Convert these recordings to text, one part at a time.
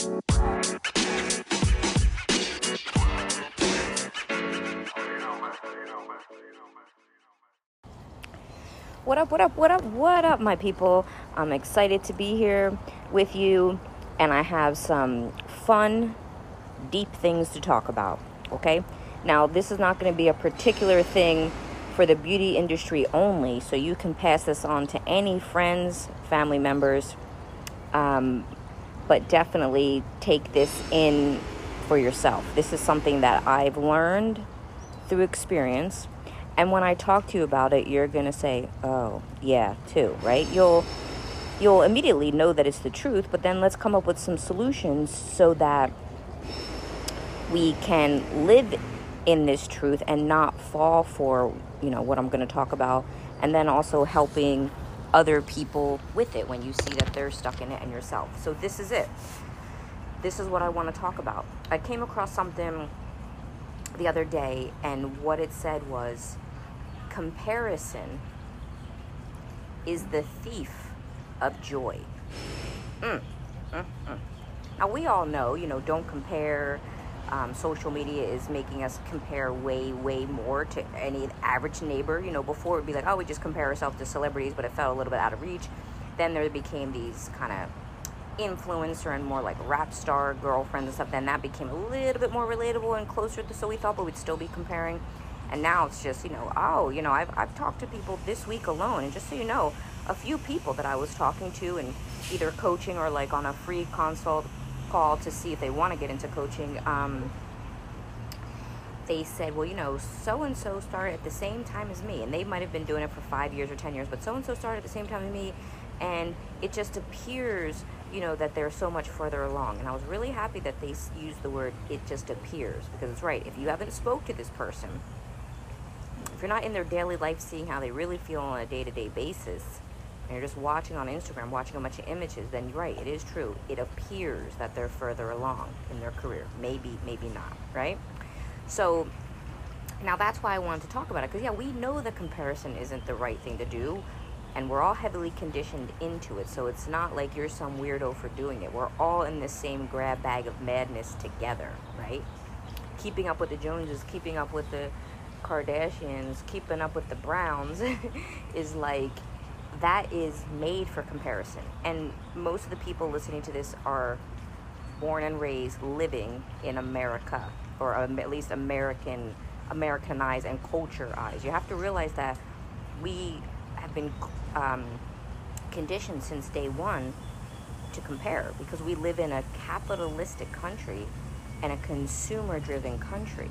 What up, what up, what up, what up, my people? I'm excited to be here with you, and I have some fun, deep things to talk about, okay? Now, this is not going to be a particular thing for the beauty industry only, so you can pass this on to any friends, family members, um, but definitely take this in for yourself. This is something that I've learned through experience and when I talk to you about it, you're going to say, "Oh, yeah, too," right? You'll you'll immediately know that it's the truth, but then let's come up with some solutions so that we can live in this truth and not fall for, you know, what I'm going to talk about and then also helping other people with it when you see that they're stuck in it and yourself. So this is it. This is what I want to talk about. I came across something the other day, and what it said was comparison is the thief of joy. Mm, mm, mm. Now, we all know, you know, don't compare. Um, social media is making us compare way, way more to any average neighbor. You know, before it would be like, oh, we just compare ourselves to celebrities, but it felt a little bit out of reach. Then there became these kind of influencer and more like rap star girlfriends and stuff, then that became a little bit more relatable and closer to so we thought, but we'd still be comparing. And now it's just, you know, oh, you know, I've, I've talked to people this week alone, and just so you know, a few people that I was talking to and either coaching or like on a free consult call to see if they want to get into coaching. Um, they said, well, you know, so and so started at the same time as me, and they might have been doing it for five years or ten years, but so and so started at the same time as me, and it just appears you know that they're so much further along and i was really happy that they used the word it just appears because it's right if you haven't spoke to this person if you're not in their daily life seeing how they really feel on a day-to-day basis and you're just watching on instagram watching a bunch of images then you're right it is true it appears that they're further along in their career maybe maybe not right so now that's why i wanted to talk about it because yeah we know the comparison isn't the right thing to do and we're all heavily conditioned into it. So it's not like you're some weirdo for doing it. We're all in the same grab bag of madness together, right? Keeping up with the Joneses, keeping up with the Kardashians, keeping up with the Browns is like that is made for comparison. And most of the people listening to this are born and raised living in America or at least American Americanized and cultureized. You have to realize that we have been um, conditioned since day one to compare because we live in a capitalistic country and a consumer driven country.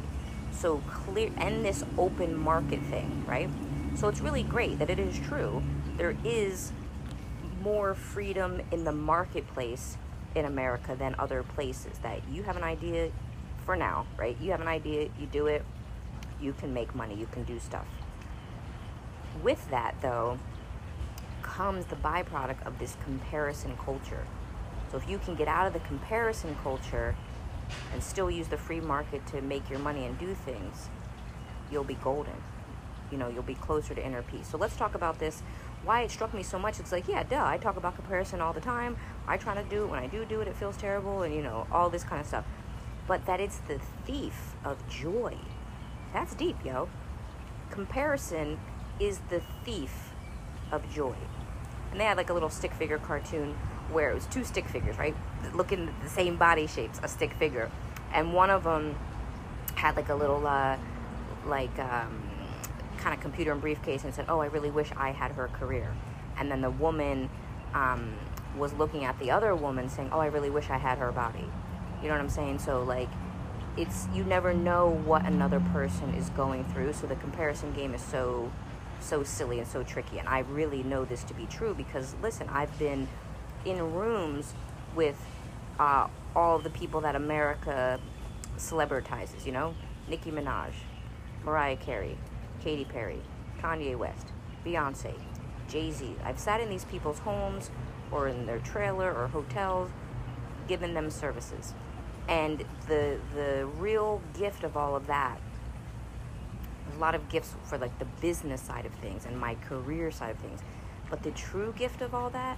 So clear and this open market thing, right? So it's really great that it is true. There is more freedom in the marketplace in America than other places. That you have an idea for now, right? You have an idea, you do it, you can make money, you can do stuff. With that, though, comes the byproduct of this comparison culture. So if you can get out of the comparison culture and still use the free market to make your money and do things, you'll be golden. You know, you'll be closer to inner peace. So let's talk about this. Why it struck me so much. It's like, yeah, duh, I talk about comparison all the time. I try to do it. When I do do it, it feels terrible, and you know, all this kind of stuff. But that it's the thief of joy. That's deep, yo. Comparison is the thief of joy and they had like a little stick figure cartoon where it was two stick figures, right? Looking the same body shapes, a stick figure, and one of them had like a little uh, like um, kind of computer and briefcase and said, "Oh, I really wish I had her career," and then the woman um, was looking at the other woman saying, "Oh, I really wish I had her body." You know what I'm saying? So like it's you never know what another person is going through so the comparison game is so so silly and so tricky. And I really know this to be true because, listen, I've been in rooms with uh, all the people that America celebritizes, you know? Nicki Minaj, Mariah Carey, Katy Perry, Kanye West, Beyonce, Jay Z. I've sat in these people's homes or in their trailer or hotels, giving them services. And the the real gift of all of that a lot of gifts for like the business side of things and my career side of things. But the true gift of all that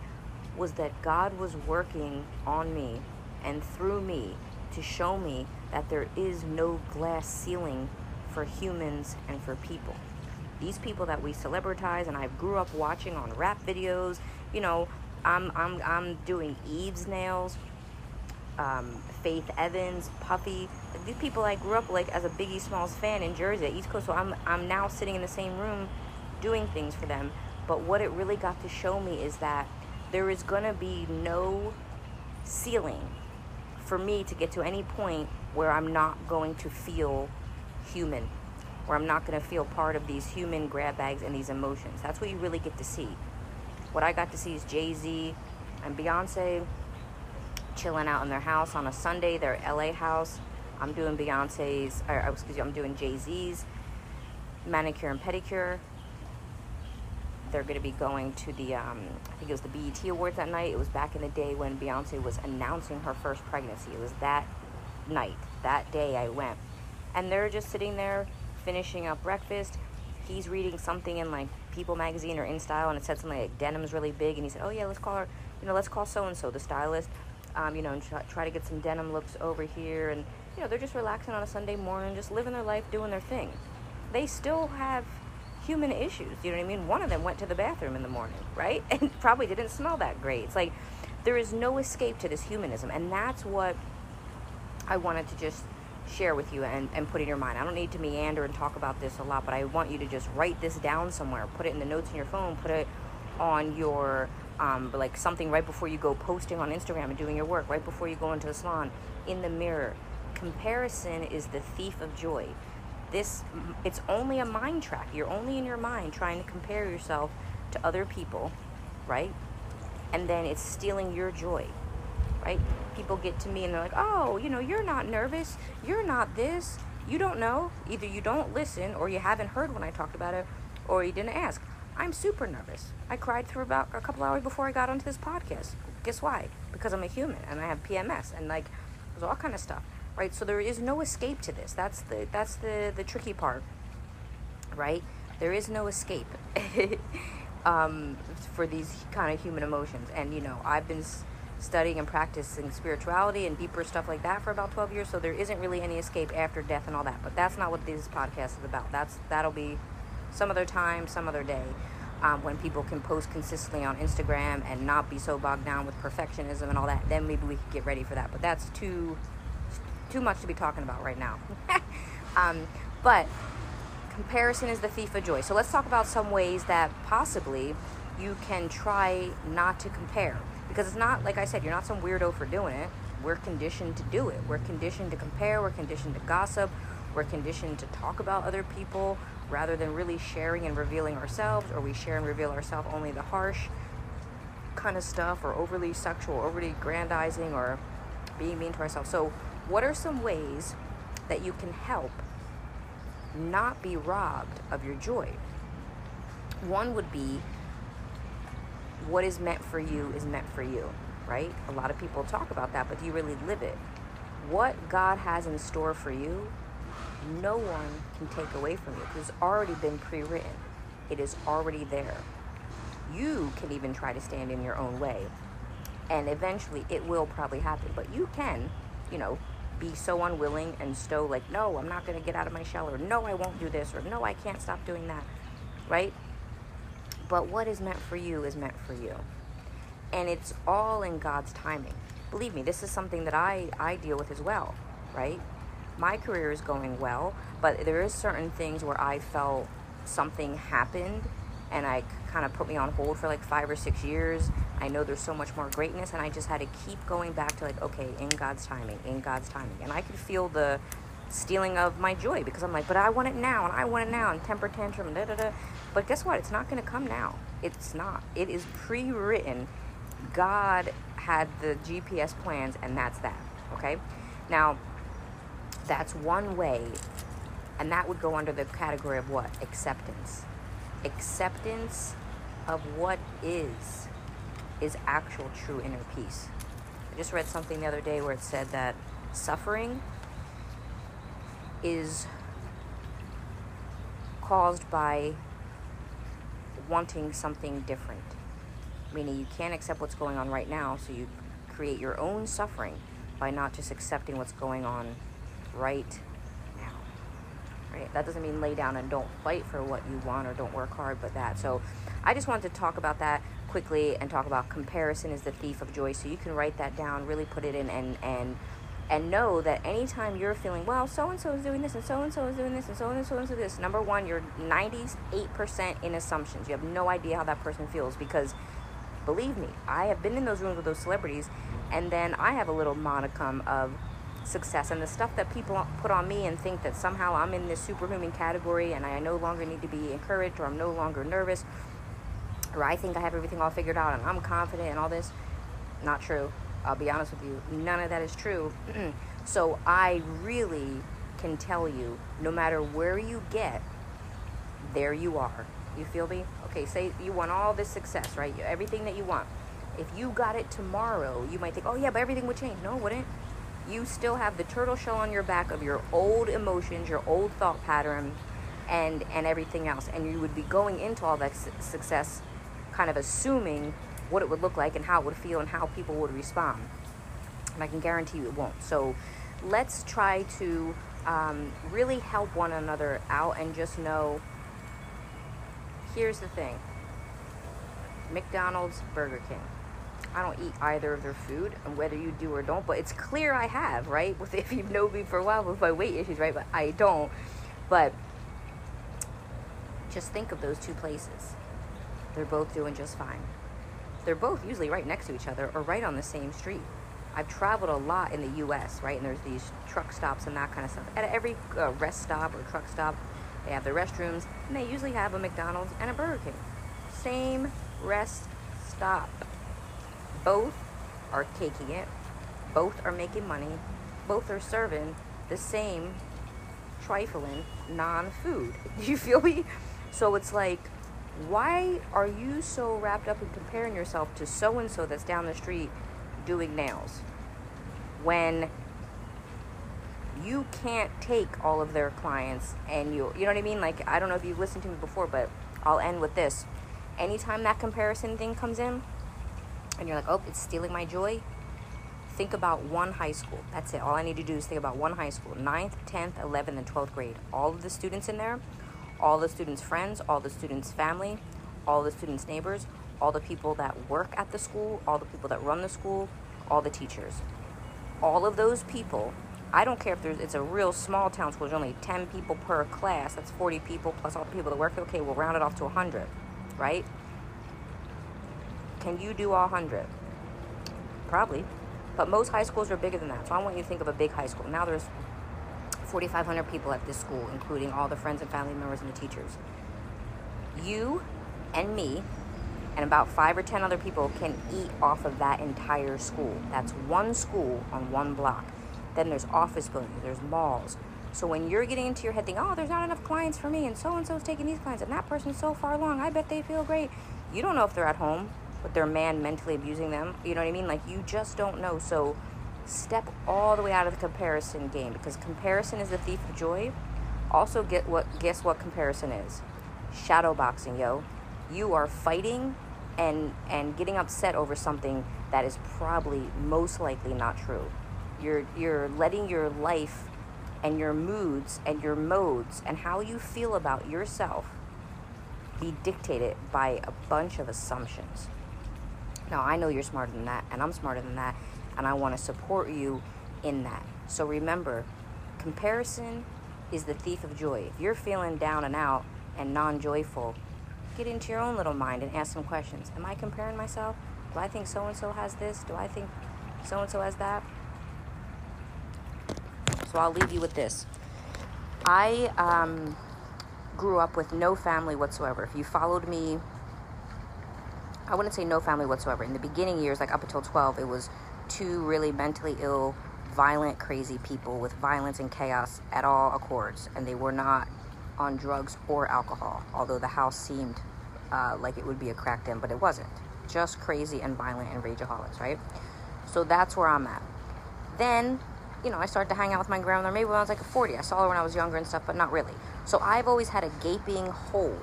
was that God was working on me and through me to show me that there is no glass ceiling for humans and for people. These people that we celebritize and I grew up watching on rap videos, you know, I'm I'm I'm doing Eve's nails, um, Faith Evans, Puffy. These people I grew up like as a Biggie Smalls fan in Jersey, East Coast. So I'm I'm now sitting in the same room, doing things for them. But what it really got to show me is that there is gonna be no ceiling for me to get to any point where I'm not going to feel human, where I'm not going to feel part of these human grab bags and these emotions. That's what you really get to see. What I got to see is Jay Z and Beyonce chilling out in their house on a Sunday, their LA house. I'm doing Beyonce's, or excuse me, I'm doing Jay Z's manicure and pedicure. They're going to be going to the, um, I think it was the BET Awards that night. It was back in the day when Beyonce was announcing her first pregnancy. It was that night, that day I went. And they're just sitting there finishing up breakfast. He's reading something in like People magazine or InStyle, and it said something like denim's really big. And he said, "Oh yeah, let's call her. You know, let's call so and so, the stylist. Um, you know, and try, try to get some denim looks over here. And you know, they're just relaxing on a Sunday morning, just living their life, doing their thing. They still have human issues. You know what I mean? One of them went to the bathroom in the morning, right? And probably didn't smell that great. It's like there is no escape to this humanism, and that's what I wanted to just share with you and, and put in your mind. I don't need to meander and talk about this a lot, but I want you to just write this down somewhere. Put it in the notes in your phone. Put it on your um, like something right before you go posting on Instagram and doing your work. Right before you go into the salon, in the mirror. Comparison is the thief of joy. This it's only a mind track. You're only in your mind trying to compare yourself to other people, right? And then it's stealing your joy right? People get to me and they're like, oh, you know, you're not nervous. You're not this. You don't know. Either you don't listen or you haven't heard when I talked about it or you didn't ask. I'm super nervous. I cried for about a couple hours before I got onto this podcast. Guess why? Because I'm a human and I have PMS and like there's all kind of stuff, right? So there is no escape to this. That's the that's the the tricky part, right? There is no escape um, for these kind of human emotions. And you know, I've been studying and practicing spirituality and deeper stuff like that for about 12 years so there isn't really any escape after death and all that but that's not what this podcast is about. That's that'll be some other time some other day um, when people can post consistently on instagram and not be so bogged down with perfectionism and all that then maybe we could get ready for that but that's too too much to be talking about right now. Um, but comparison is the thief of joy. So let's talk about some ways that possibly you can try not to compare because it's not, like I said, you're not some weirdo for doing it. We're conditioned to do it. We're conditioned to compare. We're conditioned to gossip. We're conditioned to talk about other people rather than really sharing and revealing ourselves, or we share and reveal ourselves only the harsh kind of stuff, or overly sexual, overly grandizing, or being mean to ourselves. So, what are some ways that you can help not be robbed of your joy? One would be what is meant for you is meant for you, right? A lot of people talk about that, but do you really live it? What God has in store for you, no one can take away from you because it's already been pre written, it is already there. You can even try to stand in your own way, and eventually it will probably happen, but you can, you know, be so unwilling and so like, no, I'm not going to get out of my shell, or no, I won't do this, or no, I can't stop doing that, right? But what is meant for you is meant for you. And it's all in God's timing. Believe me, this is something that I, I deal with as well, right? My career is going well, but there is certain things where I felt something happened and I kind of put me on hold for like five or six years. I know there's so much more greatness, and I just had to keep going back to like, okay, in God's timing, in God's timing. And I could feel the stealing of my joy because I'm like, but I want it now and I want it now and temper tantrum da da da. But guess what? It's not going to come now. It's not. It is pre written. God had the GPS plans and that's that. Okay? Now, that's one way, and that would go under the category of what? Acceptance. Acceptance of what is, is actual true inner peace. I just read something the other day where it said that suffering is caused by wanting something different. Meaning you can't accept what's going on right now, so you create your own suffering by not just accepting what's going on right now. Right? That doesn't mean lay down and don't fight for what you want or don't work hard, but that. So I just wanted to talk about that quickly and talk about comparison is the thief of joy. So you can write that down, really put it in and and and know that anytime you're feeling, well, so and so is doing this and so and so is doing this and so and so is doing this, number one, you're 98% in assumptions. You have no idea how that person feels because believe me, I have been in those rooms with those celebrities and then I have a little modicum of success and the stuff that people put on me and think that somehow I'm in this superhuman category and I no longer need to be encouraged or I'm no longer nervous or I think I have everything all figured out and I'm confident and all this. Not true. I'll be honest with you, none of that is true. so I really can tell you no matter where you get, there you are. You feel me? Okay, say you want all this success, right? Everything that you want. If you got it tomorrow, you might think, oh yeah, but everything would change. No, wouldn't. You still have the turtle shell on your back of your old emotions, your old thought pattern, and and everything else. And you would be going into all that su- success, kind of assuming what it would look like and how it would feel and how people would respond. And I can guarantee you it won't. So let's try to um, really help one another out and just know here's the thing McDonald's, Burger King. I don't eat either of their food, and whether you do or don't, but it's clear I have, right? If you've known me for a while with my weight issues, right? But I don't. But just think of those two places. They're both doing just fine. They're both usually right next to each other or right on the same street. I've traveled a lot in the U.S., right? And there's these truck stops and that kind of stuff. At every uh, rest stop or truck stop, they have the restrooms, and they usually have a McDonald's and a Burger King. Same rest stop. Both are taking it. Both are making money. Both are serving the same trifling non-food. Do You feel me? So it's like why are you so wrapped up in comparing yourself to so and so that's down the street doing nails? When you can't take all of their clients and you you know what I mean? Like I don't know if you've listened to me before but I'll end with this. Anytime that comparison thing comes in and you're like oh it's stealing my joy think about one high school. That's it. All I need to do is think about one high school. 9th 10th 11th and 12th grade. All of the students in there all the students' friends, all the students' family, all the students' neighbors, all the people that work at the school, all the people that run the school, all the teachers. All of those people, I don't care if there's it's a real small town school, there's only 10 people per class, that's 40 people plus all the people that work. Okay, we'll round it off to 100, right? Can you do all 100? Probably. But most high schools are bigger than that. So I want you to think of a big high school. Now there's 4,500 people at this school, including all the friends and family members and the teachers. You and me and about five or ten other people can eat off of that entire school. That's one school on one block. Then there's office buildings, there's malls. So when you're getting into your head thinking, oh, there's not enough clients for me, and so and so's taking these clients, and that person's so far along, I bet they feel great. You don't know if they're at home with their man mentally abusing them. You know what I mean? Like, you just don't know. So step all the way out of the comparison game because comparison is the thief of joy. Also, get what guess what comparison is? Shadow boxing, yo. You are fighting and and getting upset over something that is probably most likely not true. You're you're letting your life and your moods and your modes and how you feel about yourself be dictated by a bunch of assumptions. Now, I know you're smarter than that, and I'm smarter than that, and I want to support you in that. So remember, comparison is the thief of joy. If you're feeling down and out and non joyful, get into your own little mind and ask some questions. Am I comparing myself? Do I think so and so has this? Do I think so and so has that? So I'll leave you with this. I um, grew up with no family whatsoever. If you followed me, I wouldn't say no family whatsoever. In the beginning years, like up until 12, it was two really mentally ill, violent, crazy people with violence and chaos at all accords, and they were not on drugs or alcohol, although the house seemed uh, like it would be a crack den, but it wasn't. Just crazy and violent and rageaholics, right? So that's where I'm at. Then, you know, I started to hang out with my grandmother maybe when I was like 40. I saw her when I was younger and stuff, but not really. So I've always had a gaping hole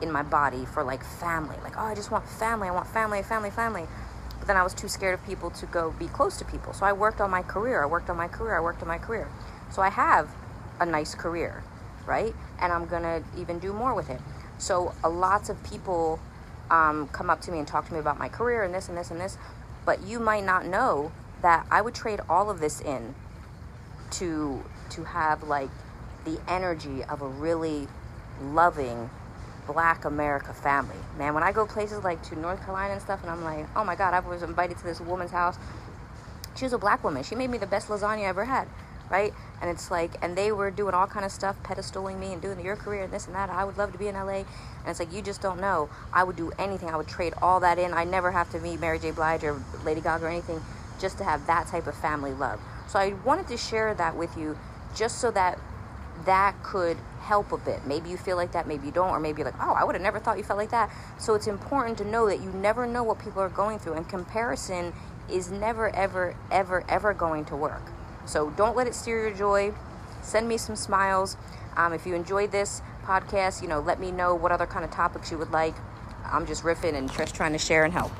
in my body for like family. Like, oh, I just want family. I want family, family, family. But then I was too scared of people to go be close to people. So I worked on my career. I worked on my career. I worked on my career. So I have a nice career, right? And I'm going to even do more with it. So a lots of people um, come up to me and talk to me about my career and this and this and this, but you might not know that I would trade all of this in to to have like the energy of a really loving black America family. Man, when I go places like to North Carolina and stuff and I'm like, oh my God, I was invited to this woman's house. She was a black woman. She made me the best lasagna I ever had, right? And it's like, and they were doing all kind of stuff, pedestaling me and doing your career and this and that. I would love to be in LA. And it's like, you just don't know. I would do anything. I would trade all that in. I never have to meet Mary J. Blige or Lady Gaga or anything just to have that type of family love. So I wanted to share that with you just so that that could help a bit. Maybe you feel like that, maybe you don't, or maybe you're like, oh, I would have never thought you felt like that. So it's important to know that you never know what people are going through, and comparison is never, ever, ever, ever going to work. So don't let it steer your joy. Send me some smiles. Um, if you enjoyed this podcast, you know, let me know what other kind of topics you would like. I'm just riffing and just trying to share and help.